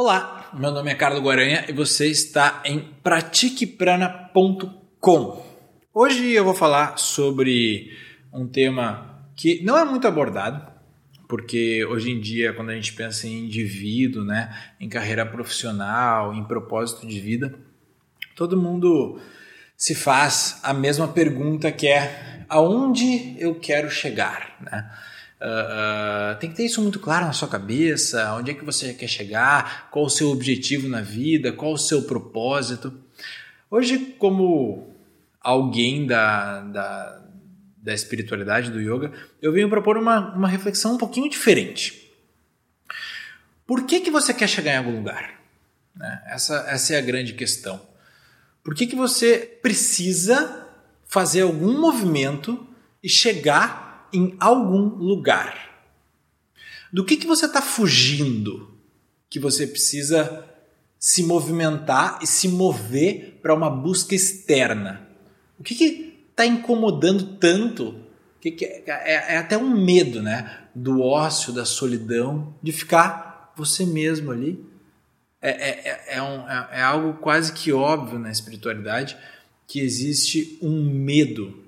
Olá, meu nome é Carlos Guaranha e você está em pratiqueprana.com. Hoje eu vou falar sobre um tema que não é muito abordado, porque hoje em dia, quando a gente pensa em indivíduo, né, em carreira profissional, em propósito de vida, todo mundo se faz a mesma pergunta que é aonde eu quero chegar, né? Uh, tem que ter isso muito claro na sua cabeça, onde é que você quer chegar, qual o seu objetivo na vida, qual o seu propósito. Hoje, como alguém da, da, da espiritualidade, do yoga, eu venho propor uma, uma reflexão um pouquinho diferente. Por que, que você quer chegar em algum lugar? Né? Essa, essa é a grande questão. Por que, que você precisa fazer algum movimento e chegar em algum lugar. Do que, que você está fugindo que você precisa se movimentar e se mover para uma busca externa? O que está incomodando tanto? Que, que é, é, é até um medo né? do ócio, da solidão, de ficar você mesmo ali. É, é, é, é um, é, é algo quase que óbvio na espiritualidade que existe um medo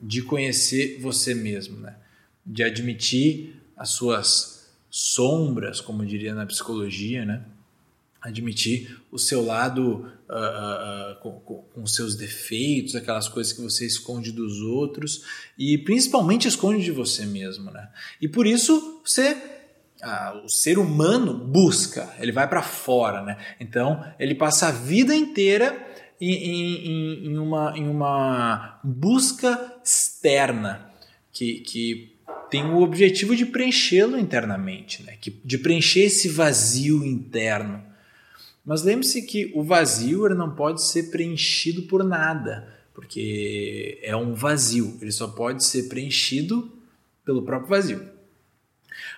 de conhecer você mesmo, né? de admitir as suas sombras, como diria na psicologia, né? admitir o seu lado uh, uh, com, com, seus defeitos, aquelas coisas que você esconde dos outros e principalmente esconde de você mesmo, né? E por isso você, o ser humano busca, ele vai para fora, né? Então ele passa a vida inteira em, em, em, uma, em uma busca externa que, que tem o objetivo de preenchê-lo internamente, né? que, de preencher esse vazio interno. Mas lembre-se que o vazio não pode ser preenchido por nada, porque é um vazio, ele só pode ser preenchido pelo próprio vazio.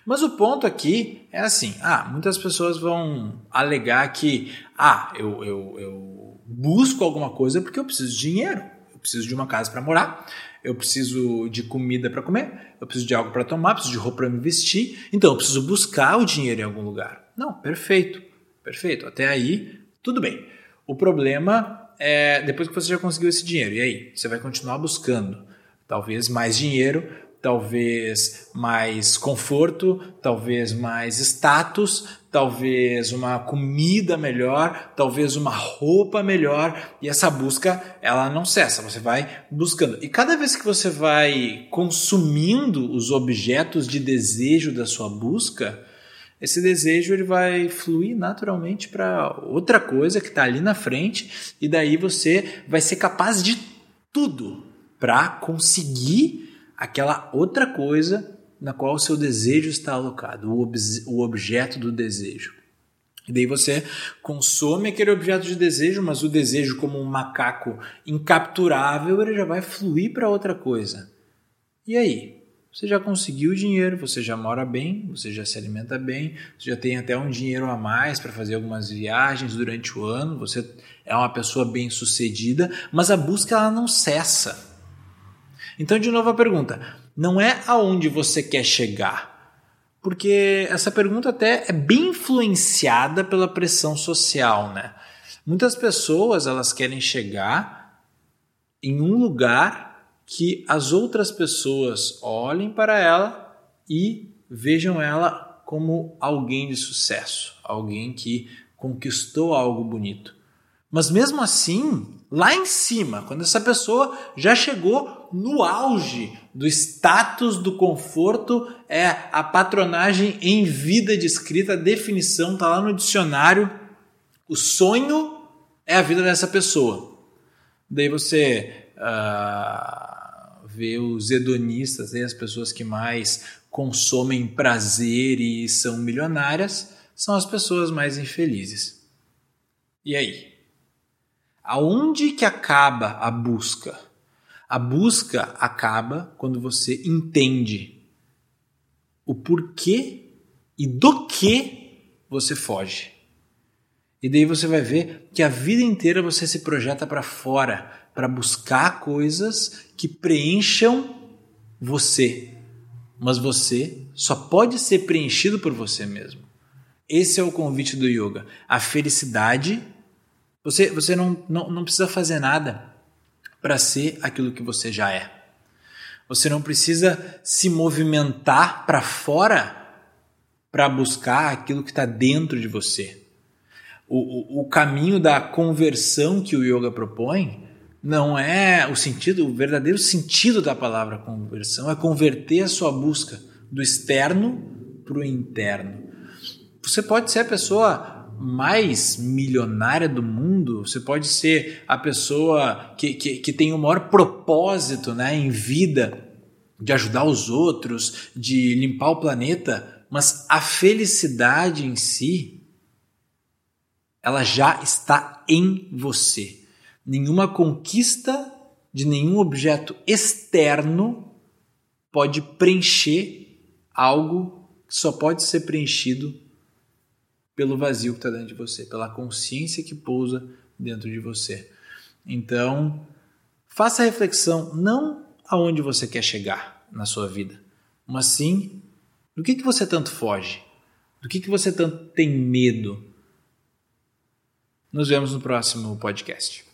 Mas o ponto aqui é assim: ah, muitas pessoas vão alegar que ah, eu, eu, eu busco alguma coisa porque eu preciso de dinheiro, eu preciso de uma casa para morar, eu preciso de comida para comer, eu preciso de algo para tomar, preciso de roupa para me vestir, então eu preciso buscar o dinheiro em algum lugar. Não, perfeito, perfeito. Até aí, tudo bem. O problema é depois que você já conseguiu esse dinheiro, e aí? Você vai continuar buscando talvez mais dinheiro talvez mais conforto, talvez mais status, talvez uma comida melhor, talvez uma roupa melhor, e essa busca ela não cessa, você vai buscando. E cada vez que você vai consumindo os objetos de desejo da sua busca, esse desejo ele vai fluir naturalmente para outra coisa que está ali na frente, e daí você vai ser capaz de tudo para conseguir aquela outra coisa na qual o seu desejo está alocado, o, ob o objeto do desejo. E daí você consome aquele objeto de desejo, mas o desejo, como um macaco incapturável, ele já vai fluir para outra coisa. E aí? Você já conseguiu o dinheiro, você já mora bem, você já se alimenta bem, você já tem até um dinheiro a mais para fazer algumas viagens durante o ano, você é uma pessoa bem sucedida, mas a busca ela não cessa. Então, de novo a pergunta: não é aonde você quer chegar? Porque essa pergunta até é bem influenciada pela pressão social, né? Muitas pessoas elas querem chegar em um lugar que as outras pessoas olhem para ela e vejam ela como alguém de sucesso, alguém que conquistou algo bonito. Mas mesmo assim, lá em cima, quando essa pessoa já chegou no auge do status do conforto, é a patronagem em vida descrita, a definição está lá no dicionário. O sonho é a vida dessa pessoa. Daí você uh, vê os hedonistas, as pessoas que mais consomem prazer e são milionárias, são as pessoas mais infelizes. E aí? Aonde que acaba a busca? A busca acaba quando você entende o porquê e do que você foge. E daí você vai ver que a vida inteira você se projeta para fora, para buscar coisas que preencham você. Mas você só pode ser preenchido por você mesmo. Esse é o convite do yoga. A felicidade, você, você não, não, não precisa fazer nada para ser aquilo que você já é. Você não precisa se movimentar para fora para buscar aquilo que está dentro de você. O, o, o, caminho da conversão que o yoga propõe não é o sentido, o verdadeiro sentido da palavra conversão é converter a sua busca do externo para o interno. Você pode ser a pessoa mais milionária do mundo, você pode ser a pessoa que, que, que tem o maior propósito né, em vida de ajudar os outros, de limpar o planeta, mas a felicidade em si, ela já está em você. Nenhuma conquista de nenhum objeto externo pode preencher algo que só pode ser preenchido pelo vazio que está dentro de você, pela consciência que pousa dentro de você. Então, faça a reflexão não aonde você quer chegar na sua vida, mas sim do que, que você tanto foge, do que, que você tanto tem medo. Nos vemos no próximo podcast.